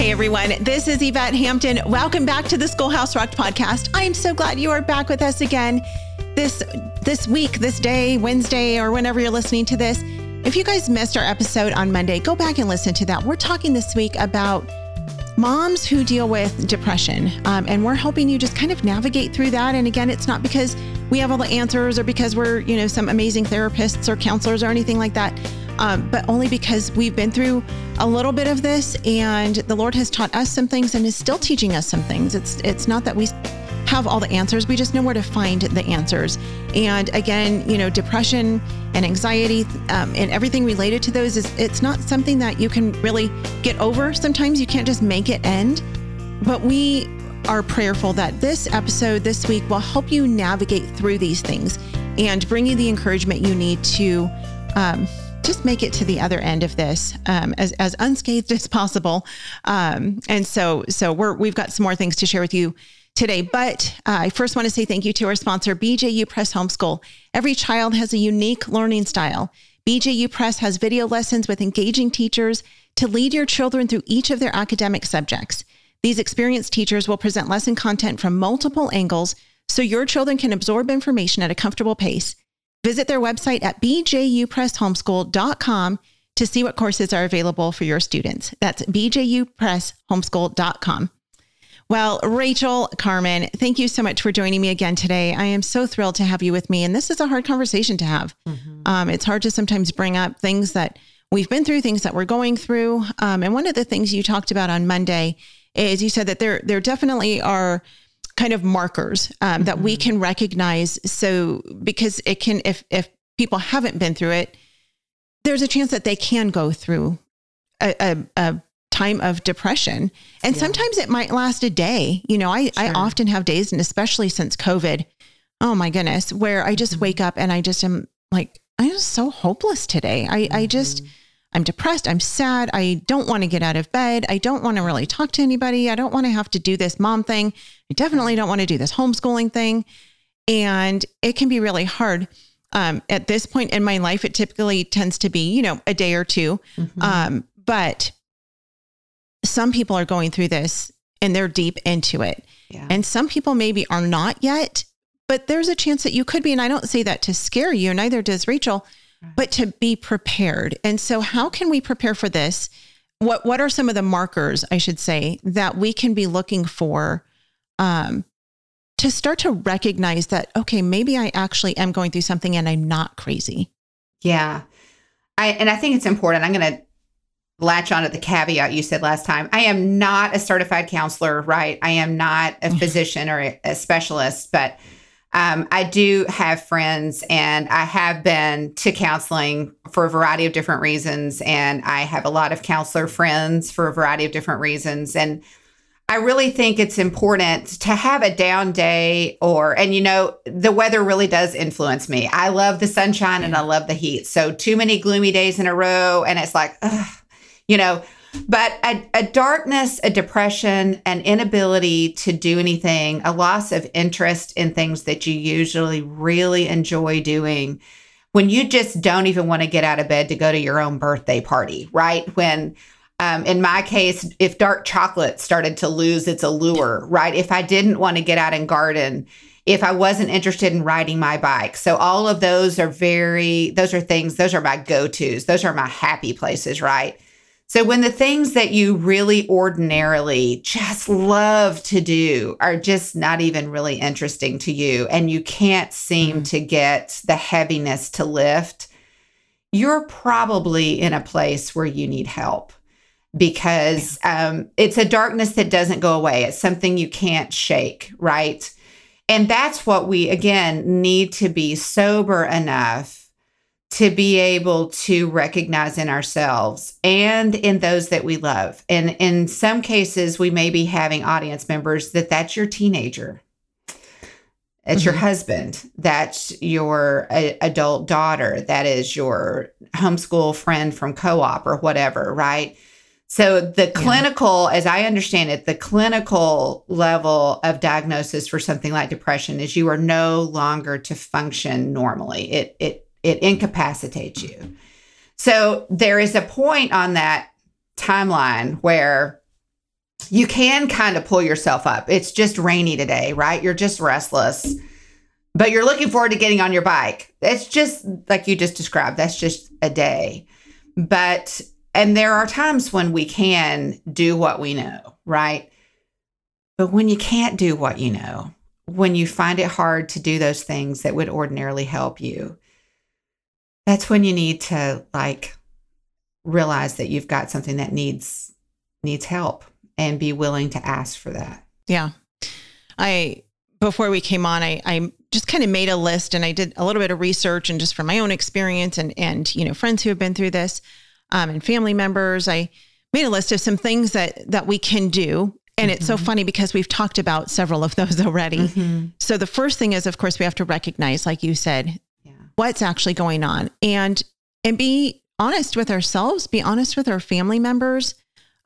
Hey everyone, this is Yvette Hampton. Welcome back to the Schoolhouse Rocked podcast. I am so glad you are back with us again this this week, this day, Wednesday, or whenever you're listening to this. If you guys missed our episode on Monday, go back and listen to that. We're talking this week about moms who deal with depression, um, and we're helping you just kind of navigate through that. And again, it's not because we have all the answers or because we're you know some amazing therapists or counselors or anything like that um, but only because we've been through a little bit of this and the Lord has taught us some things and is still teaching us some things. It's it's not that we have all the answers. We just know where to find the answers. And again, you know, depression and anxiety um, and everything related to those is it's not something that you can really get over. Sometimes you can't just make it end. But we are prayerful that this episode this week will help you navigate through these things and bring you the encouragement you need to um, just make it to the other end of this um, as, as unscathed as possible. Um, and so, so we're, we've got some more things to share with you today. But uh, I first want to say thank you to our sponsor, BJU Press Homeschool. Every child has a unique learning style. BJU Press has video lessons with engaging teachers to lead your children through each of their academic subjects. These experienced teachers will present lesson content from multiple angles so your children can absorb information at a comfortable pace. Visit their website at bjupresshomeschool.com to see what courses are available for your students. That's bjupresshomeschool.com. Well, Rachael, Carman, thank you so much for joining me again today. I am so thrilled to have you with me. And this is a hard conversation to have. Mm-hmm. Um, it's hard to sometimes bring up things that we've been through, things that we're going through. Um, and one of the things you talked about on Monday is you said that there, there definitely are kind of markers um, mm-hmm. that we mm-hmm. can recognize. So because it can, if if people haven't been through it, there's a chance that they can go through a, a, a time of depression, and yeah. sometimes it might last a day. You know, I sure. I often have days, and especially since COVID, oh my goodness, where I just mm-hmm. wake up and I just am like, I'm just so hopeless today. I mm-hmm. I just mm-hmm. I'm depressed. I'm sad. I don't want to get out of bed. I don't want to really talk to anybody. I don't want to have to do this mom thing. I definitely don't want to do this homeschooling thing. And it can be really hard. Um, at this point in my life, it typically tends to be, you know, a day or 2 mm-hmm. um, but some people are going through this and they're deep into it. Yeah. And some people maybe are not yet, but there's a chance that you could be. And I don't say that to scare you, neither does Rachael but to be prepared. And so, how can we prepare for this? What What are some of the markers, I should say, that we can be looking for um, to start to recognize that okay, maybe I actually am going through something and I'm not crazy. Yeah, I and I think it's important. I'm going to latch on to the caveat you said last time. I am not a certified counselor, right? I am not a physician or a, a specialist, but um, I do have friends and I have been to counseling for a variety of different reasons. And I have a lot of counselor friends for a variety of different reasons. And I really think it's important to have a down day or, and you know, the weather really does influence me. I love the sunshine and I love the heat. So, too many gloomy days in a row. And it's like, ugh, you know, but a, a, darkness, a depression, an inability to do anything, a loss of interest in things that you usually really enjoy doing, when you just don't even want to get out of bed to go to your own birthday party, right? When, um, in my case, if dark chocolate started to lose its allure, right? If I didn't want to get out and garden, if I wasn't interested in riding my bike. So all of those are very, those are things, those are my go tos. Those are my happy places, right? So when the things that you really ordinarily just love to do are just not even really interesting to you and you can't seem mm-hmm. to get the heaviness to lift, you're probably in a place where you need help because um, it's a darkness that doesn't go away. It's something you can't shake, right? And that's what we, again, need to be sober enough to be able to recognize in ourselves and in those that we love. And in some cases, we may be having audience members that that's your teenager. It's mm-hmm. your husband. That's your a, adult daughter. That is your homeschool friend from co op or whatever, right? So, the yeah. clinical, as I understand it, the clinical level of diagnosis for something like depression is you are no longer to function normally. It, it it incapacitates you. So there is a point on that timeline where you can kind of pull yourself up. It's just rainy today, right? You're just restless, but you're looking forward to getting on your bike. It's just like you just described. That's just a day. But, and there are times when we can do what we know, right? But when you can't do what you know, when you find it hard to do those things that would ordinarily help you, that's when you need to like realize that you've got something that needs needs help and be willing to ask for that. Yeah. I before we came on, I, I just kind of made a list and I did a little bit of research and just from my own experience and and you know friends who have been through this um, and family members. I made a list of some things that that we can do. And mm-hmm. it's so mm-hmm. funny because we've talked about several of those already. Mm-hmm. So the first thing is, of course, we have to recognize, like you said. What's actually going on, and and be honest with ourselves, be honest with our family members,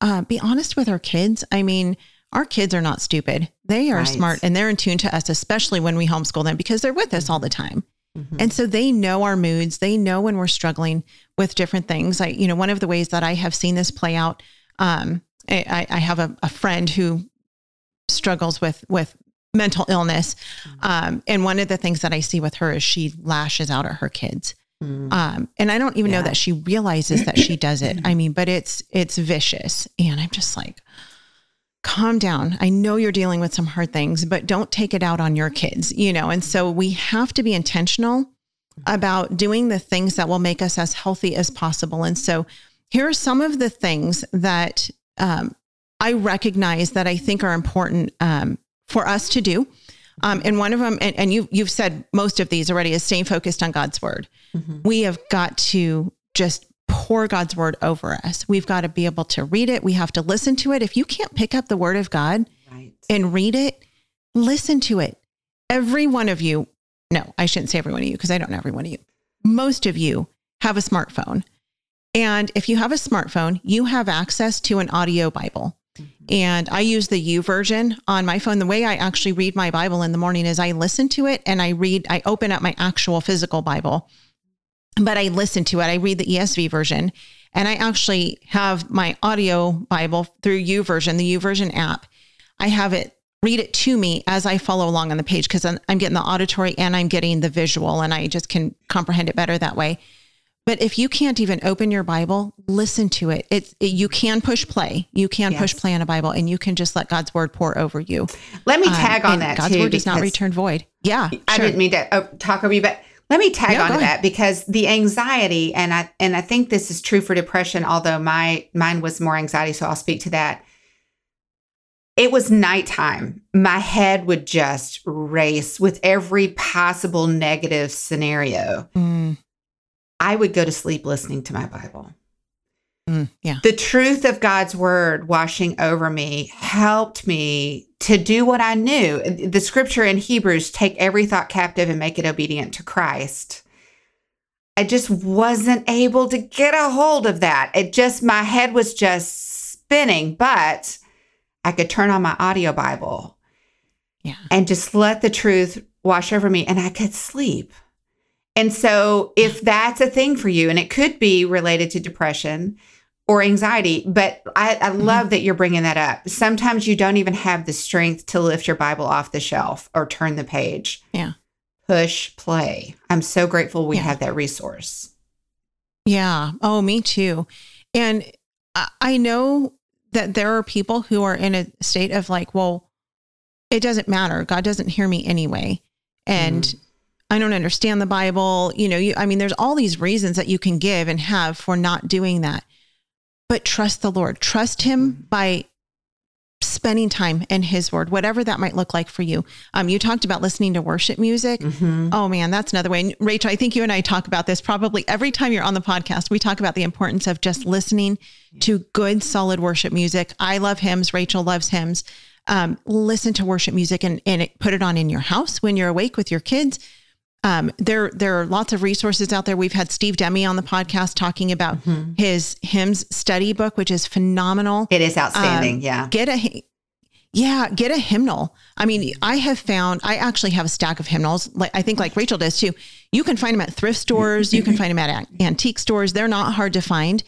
uh, be honest with our kids. I mean, our kids are not stupid. They are right. smart and they're in tune to us, especially when we homeschool them because they're with us all the time. Mm-hmm. And so they know our moods. They know when we're struggling with different things. I, you know, one of the ways that I have seen this play out, um, I, I have a, a friend who struggles with with mental illness, um, and one of the things that I see with her is she lashes out at her kids. Mm. Um, and I don't even yeah. know that she realizes that she does it. I mean, but it's it's vicious, and I'm just like, calm down. I know you're dealing with some hard things, but don't take it out on your kids, you know. And so we have to be intentional about doing the things that will make us as healthy as possible. And so here are some of the things that um, I recognize that I think are important um, for us to do. Um, and one of them, and, and you you've said most of these already, is staying focused on God's word. Mm-hmm. We have got to just pour God's word over us. We've got to be able to read it. We have to listen to it. If you can't pick up the word of God right. and read it, listen to it. Every one of you, no, I shouldn't say every one of you because I don't know every one of you. Most of you have a smartphone. And if you have a smartphone, you have access to an audio Bible. And I use the YouVersion on my phone. The way I actually read my Bible in the morning is I listen to it and I read, I open up my actual physical Bible, but I listen to it. I read the ESV version and I actually have my audio Bible through YouVersion, the YouVersion app. I have it read it to me as I follow along on the page because I'm, I'm getting the auditory and I'm getting the visual and I just can comprehend it better that way. But if you can't even open your Bible, listen to it. It's it, you can push play. You can yes. push play on a Bible, and you can just let God's word pour over you. Let me um, tag um, on that. God's too, word does not return void. Yeah, I sure. didn't mean to uh, talk over you, but let me tag on to that because the anxiety, and I and I think this is true for depression. Although my mine was more anxiety, so I'll speak to that. It was nighttime. My head would just race with every possible negative scenario. Mm I would go to sleep listening to my Bible. Mm, yeah. The truth of God's word washing over me helped me to do what I knew. The scripture in Hebrews take every thought captive and make it obedient to Christ. I just wasn't able to get a hold of that. It just, my head was just spinning, but I could turn on my audio Bible yeah. and just let the truth wash over me and I could sleep. And so, if that's a thing for you, and it could be related to depression or anxiety, but I, I, mm-hmm. love that you're bringing that up. Sometimes you don't even have the strength to lift your Bible off the shelf or turn the page. Yeah. Push play. I'm so grateful we yeah. have that resource. Yeah. Oh, me too. And I know that there are people who are in a state of like, well, it doesn't matter. God doesn't hear me anyway. And mm. I don't understand the Bible. You know, you, I mean, there's all these reasons that you can give and have for not doing that. But trust the Lord. Trust Him by spending time in His Word, whatever that might look like for you. Um, you talked about listening to worship music. Mm-hmm. Oh man, that's another way. And Rachael, I think you and I talk about this probably every time you're on the podcast. We talk about the importance of just listening to good, solid worship music. I love hymns. Rachael loves hymns. Um, listen to worship music and, and it, put it on in your house when you're awake with your kids um, there, there are lots of resources out there. We've had Steve Demme on the podcast talking about mm-hmm. his hymns study book, which is phenomenal. It is outstanding. Um, yeah. Get a, yeah, get a hymnal. I mean, I have found, I actually have a stack of hymnals. Like I think like Rachael does too. You can find them at thrift stores. you can find them at antique stores. They're not hard to find.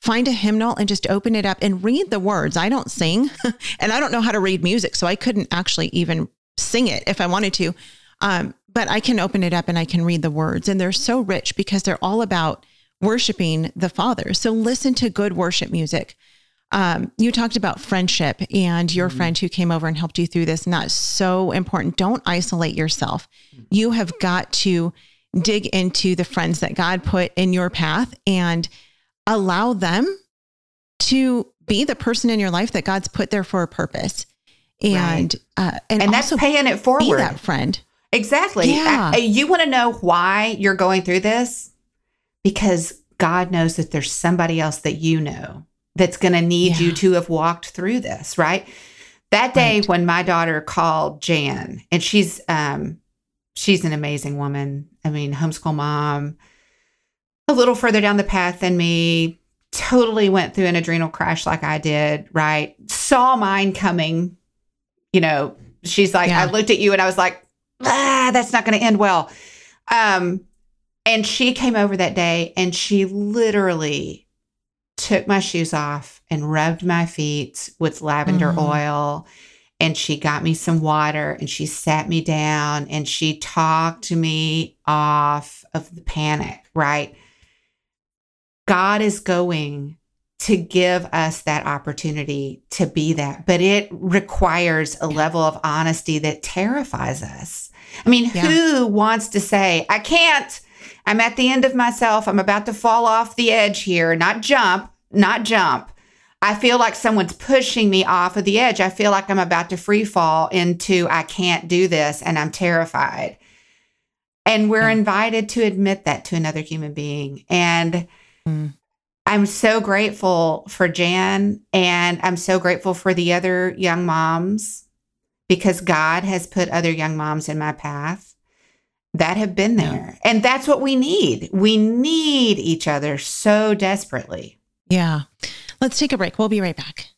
find a hymnal and just open it up and read the words. I don't sing and I don't know how to read music, so I couldn't actually even sing it if I wanted to. Um, but I can open it up and I can read the words, and they're so rich because they're all about worshiping the Father. So listen to good worship music. Um, you talked about friendship and your mm-hmm. friend who came over and helped you through this, and that's so important. Don't isolate yourself. You have got to dig into the friends that God put in your path and allow them to be the person in your life that God's put there for a purpose. And right. uh, and, and that's paying it forward. Be that friend. Exactly. Yeah. I, you want to know why you're going through this? Because God knows that there's somebody else that you know that's going to need yeah. you to have walked through this, right? That day right. when my daughter called Jan, and she's um she's an amazing woman. I mean, homeschool mom, a little further down the path than me, totally went through an adrenal crash like I did, right? Saw mine coming. You know, she's like, yeah. I looked at you and I was like, ah, that's not going to end well. Um, and she came over that day and she literally took my shoes off and rubbed my feet with lavender mm. oil. And she got me some water and she sat me down and she talked to me off of the panic, right? God is going to give us that opportunity to be that, but it requires a level of honesty that terrifies us. I mean, yeah. who wants to say, I can't, I'm at the end of myself, I'm about to fall off the edge here, not jump, not jump. I feel like someone's pushing me off of the edge. I feel like I'm about to free fall into I can't do this and I'm terrified. And we're yeah. invited to admit that to another human being. And mm. I'm so grateful for Jan and I'm so grateful for the other young moms because God has put other young moms in my path that have been there. Yeah. And that's what we need. We need each other so desperately. Yeah. Let's take a break. We'll be right back.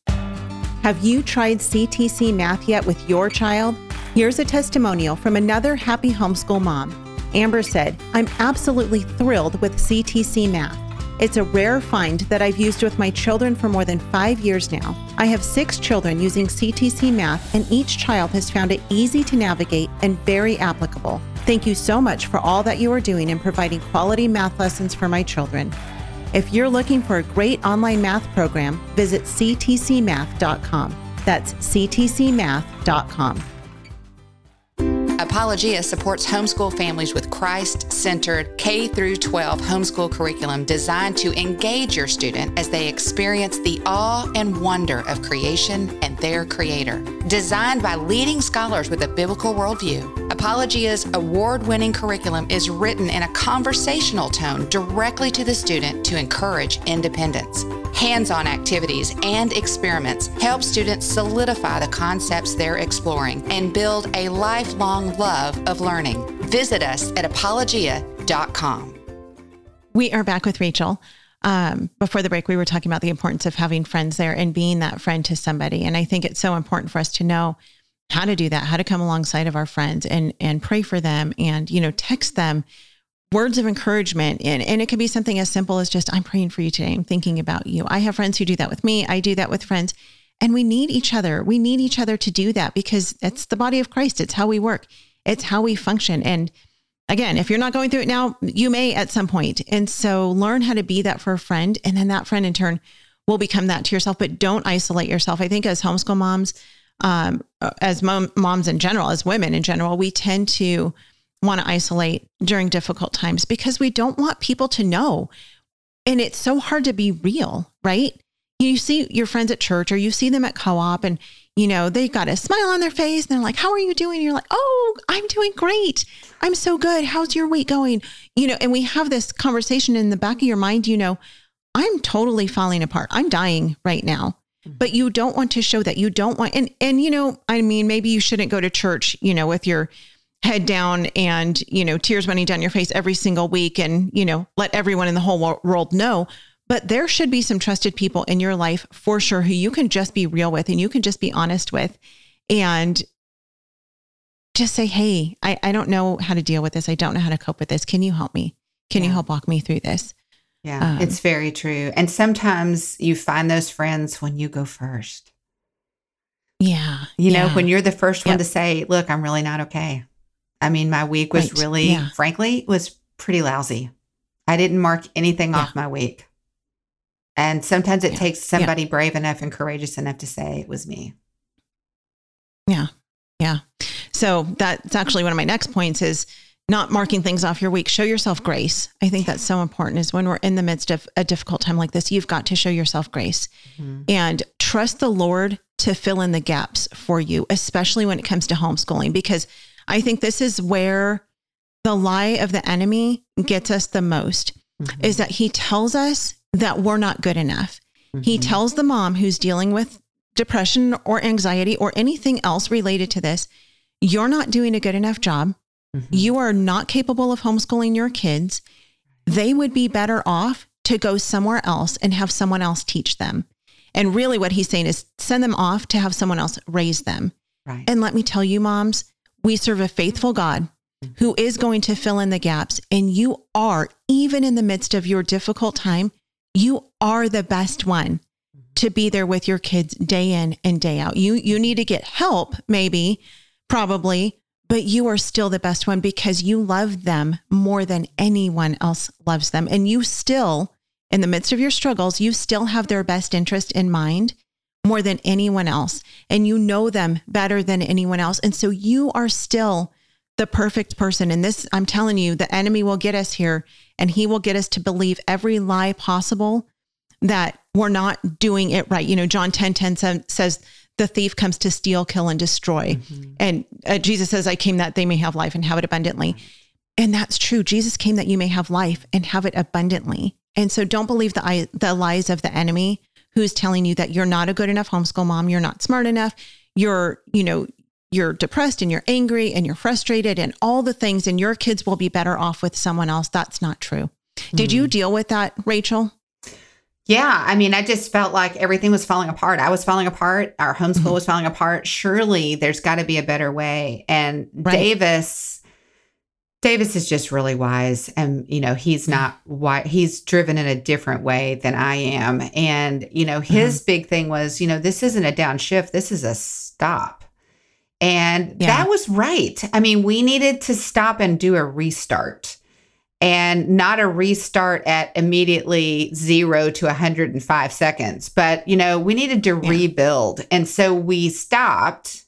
Have you tried CTC math yet with your child? Here's a testimonial from another happy homeschool mom. Amber said, I'm absolutely thrilled with CTC math. It's a rare find that I've used with my children for more than five years now. I have six children using CTC Math, and each child has found it easy to navigate and very applicable. Thank you so much for all that you are doing in providing quality math lessons for my children. If you're looking for a great online math program, visit ctcmath.com. That's ctcmath.com. Apologia supports homeschool families with Christ-centered K through 12 homeschool curriculum designed to engage your student as they experience the awe and wonder of creation and their creator. Designed by leading scholars with a biblical worldview, Apologia's award-winning curriculum is written in a conversational tone directly to the student to encourage independence. Hands-on activities and experiments help students solidify the concepts they're exploring and build a lifelong love of learning. Visit us at apologia.com. We are back with Rachael. Um, before the break, we were talking about the importance of having friends there and being that friend to somebody. And I think it's so important for us to know how to do that, how to come alongside of our friends and and pray for them and, you know, text them words of encouragement and, and it can be something as simple as just i'm praying for you today i'm thinking about you i have friends who do that with me i do that with friends and we need each other. We need each other to do that because it's the body of Christ. It's how we work, it's how we function. And again, if you're not going through it now, you may at some point. And so learn how to be that for a friend. And then that friend in turn will become that to yourself, but don't isolate yourself. I think as homeschool moms, um, as mom, moms in general, as women in general, we tend to want to isolate during difficult times because we don't want people to know. And it's so hard to be real, right? you see your friends at church or you see them at co-op and you know they got a smile on their face and they're like how are you doing? And you're like oh i'm doing great. I'm so good. How's your week going? You know and we have this conversation in the back of your mind you know i'm totally falling apart. I'm dying right now. Mm-hmm. but you don't want to show that. You don't want and and you know i mean maybe you shouldn't go to church you know with your head down and you know tears running down your face every single week and you know let everyone in the whole world know but there should be some trusted people in your life for sure who you can just be real with and you can just be honest with and just say, Hey, I, I don't know how to deal with this. I don't know how to cope with this. Can you help me? Can yeah. you help walk me through this? Yeah, Um, it's very true. And sometimes you find those friends when you go first. Yeah. You know, when you're the first one Yep. to say, "Look, I'm really not okay." I mean, my week was Right. really, Yeah. frankly, was pretty lousy. I didn't mark anything Yeah. off my week. And sometimes it Yeah. takes somebody brave enough and courageous enough to say it was me. Yeah. Yeah. So that's actually one of my next points is not marking things off your week. Show yourself grace. I think that's so important is when we're in the midst of a difficult time like this, you've got to show yourself grace Mhm. and trust the Lord to fill in the gaps for you, especially when it comes to homeschooling, because I think this is where the lie of the enemy gets us the most Mhm. is that he tells us that we're not good enough. He Mhm. tells the mom who's dealing with depression or anxiety or anything else related to this, you're not doing a good enough job. Mhm. You are not capable of homeschooling your kids. They would be better off to go somewhere else and have someone else teach them. And really, what he's saying is send them off to have someone else raise them. right. And let me tell you, moms, we serve a faithful God who is going to fill in the gaps. And you are, even in the midst of your difficult time, you are the best one mm-hmm. to be there with your kids day in and day out. You you need to get help, maybe, probably, but you are still the best one because you love them more than anyone else loves them. And you still, in the midst of your struggles, you still have their best interest in mind more than anyone else. And you know them better than anyone else. And so you are still the perfect person. And this, I'm telling you, the enemy will get us here and he will get us to believe every lie possible that we're not doing it right. You know, John 10 10 says, the thief comes to steal, kill, and destroy. Mhm. And uh, Jesus says, I came that they may have life and have it abundantly. And that's true. Jesus came that you may have life and have it abundantly. And so don't believe the, the lies of the enemy who's telling you that you're not a good enough homeschool mom. You're not smart enough. You're, you know, you're depressed and you're angry and you're frustrated and all the things, and your kids will be better off with someone else. That's not true. Did you hmm. deal with that, Rachael? Yeah, I mean, I just felt like everything was falling apart. I was falling apart. Our homeschool Mhm. was falling apart. Surely there's got to be a better way. And Right. Davis, Davis is just really wise, and you know he's mm-hmm. not why he's driven in a different way than I am. And you know his mm-hmm. big thing was, you know, this isn't a downshift. This is a stop. And Yeah. that was right. I mean, we needed to stop and do a restart and not a restart at immediately zero to 105 seconds. But, you know, we needed to Yeah. rebuild. And so we stopped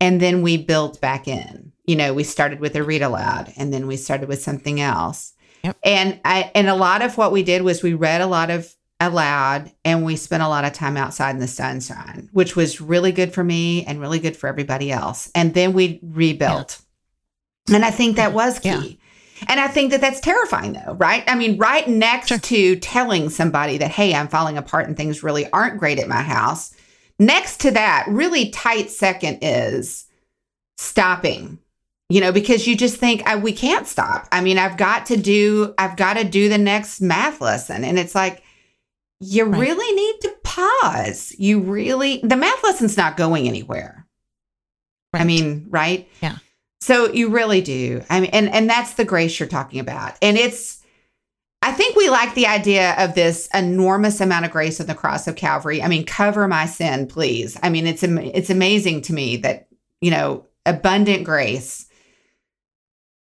and then we built back in. You know, we started with a read aloud and then we started with something else. Yep. And I and a lot of what we did was we read a lot of aloud and we spent a lot of time outside in the sunshine, which was really good for me and really good for everybody else. And then we rebuilt. And I think that was key. Yeah. And I think that that's terrifying, though, right? I mean, right next Sure. to telling somebody that, hey, I'm falling apart and things really aren't great at my house, next to that, really tight second is stopping, you know, because you just think, I, we can't stop. I mean, I've got to do, I've got to do the next math lesson. And it's like, you Right. really need to pause. You really, the math lesson's not going anywhere. I mean, right? Yeah. So you really do. I mean, and and that's the grace you're talking about. And it's I think we like the idea of this enormous amount of grace on the cross of Calvary. I mean, cover my sin, please. I mean, it's it's amazing to me that, you know, abundant grace.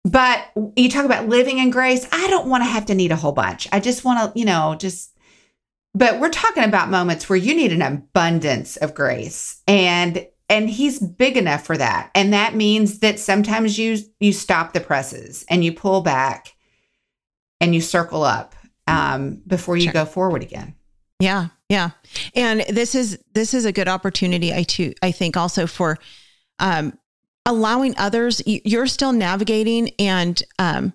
But you talk about living in grace. I don't want to have to need a whole bunch. I just want to, you know, just but we're talking about moments where you need an abundance of grace. And and he's big enough for that and that means that sometimes you you stop the presses and you pull back and you circle up um, before you Sure. go forward again Yeah, yeah. And this is this is a good opportunity I too I think also for um allowing others you're still navigating and um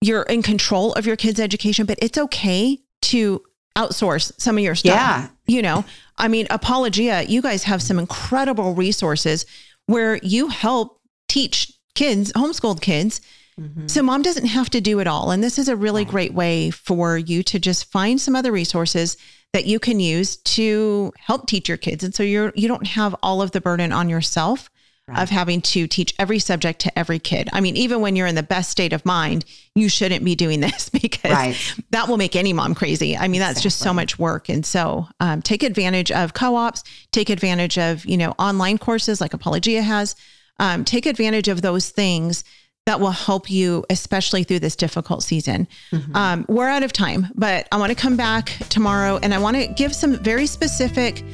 you're in control of your kids education but it's okay to outsource some of your stuff. yeah You know, I mean Apologia, you guys have some incredible resources where you help teach kids, homeschooled kids Mhm. so mom doesn't have to do it all. And this is a really great way for you to just find some other resources that you can use to help teach your kids. And so you're you don't have all of the burden on yourself right. of having to teach every subject to every kid. I mean, even when you're in the best state of mind, you shouldn't be doing this because right. that will make any mom crazy. I mean, that's exactly. just so much work. And so um, take advantage of co-ops, take advantage of, you know, online courses like Apologia has, um, take advantage of those things that will help you, especially through this difficult season. Mm-hmm. Um, we're out of time, but I want to come back tomorrow and I want to give some very specific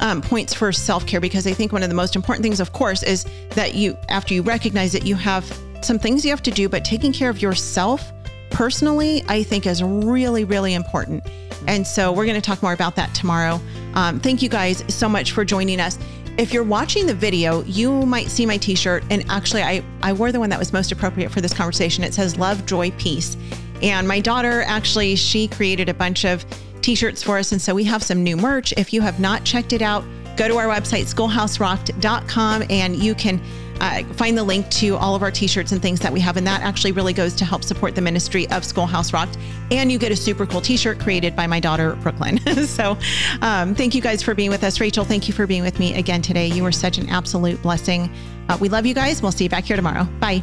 um, points for self care because I think one of the most important things, of course, is that you, after you recognize it, you have some things you have to do, but taking care of yourself personally, I think is really, really important. And so we're going to talk more about that tomorrow. Um, thank you guys so much for joining us. If you're watching the video, you might see my t-shirt. And actually, I, I wore the one that was most appropriate for this conversation. It says love, joy, peace. And my daughter actually, she created a bunch of t-shirts for us. And so we have some new merch. If you have not checked it out, go to our website, schoolhouserocked.com, and you can uh, find the link to all of our t-shirts and things that we have and that actually really goes to help support the ministry of schoolhouse rocked. And you get a super cool t-shirt created by my daughter brooklyn. So um, thank you guys for being with us. Rachael thank you for being with me again today. You were such an absolute blessing. Uh, we love you guys. We'll see you back here tomorrow. Bye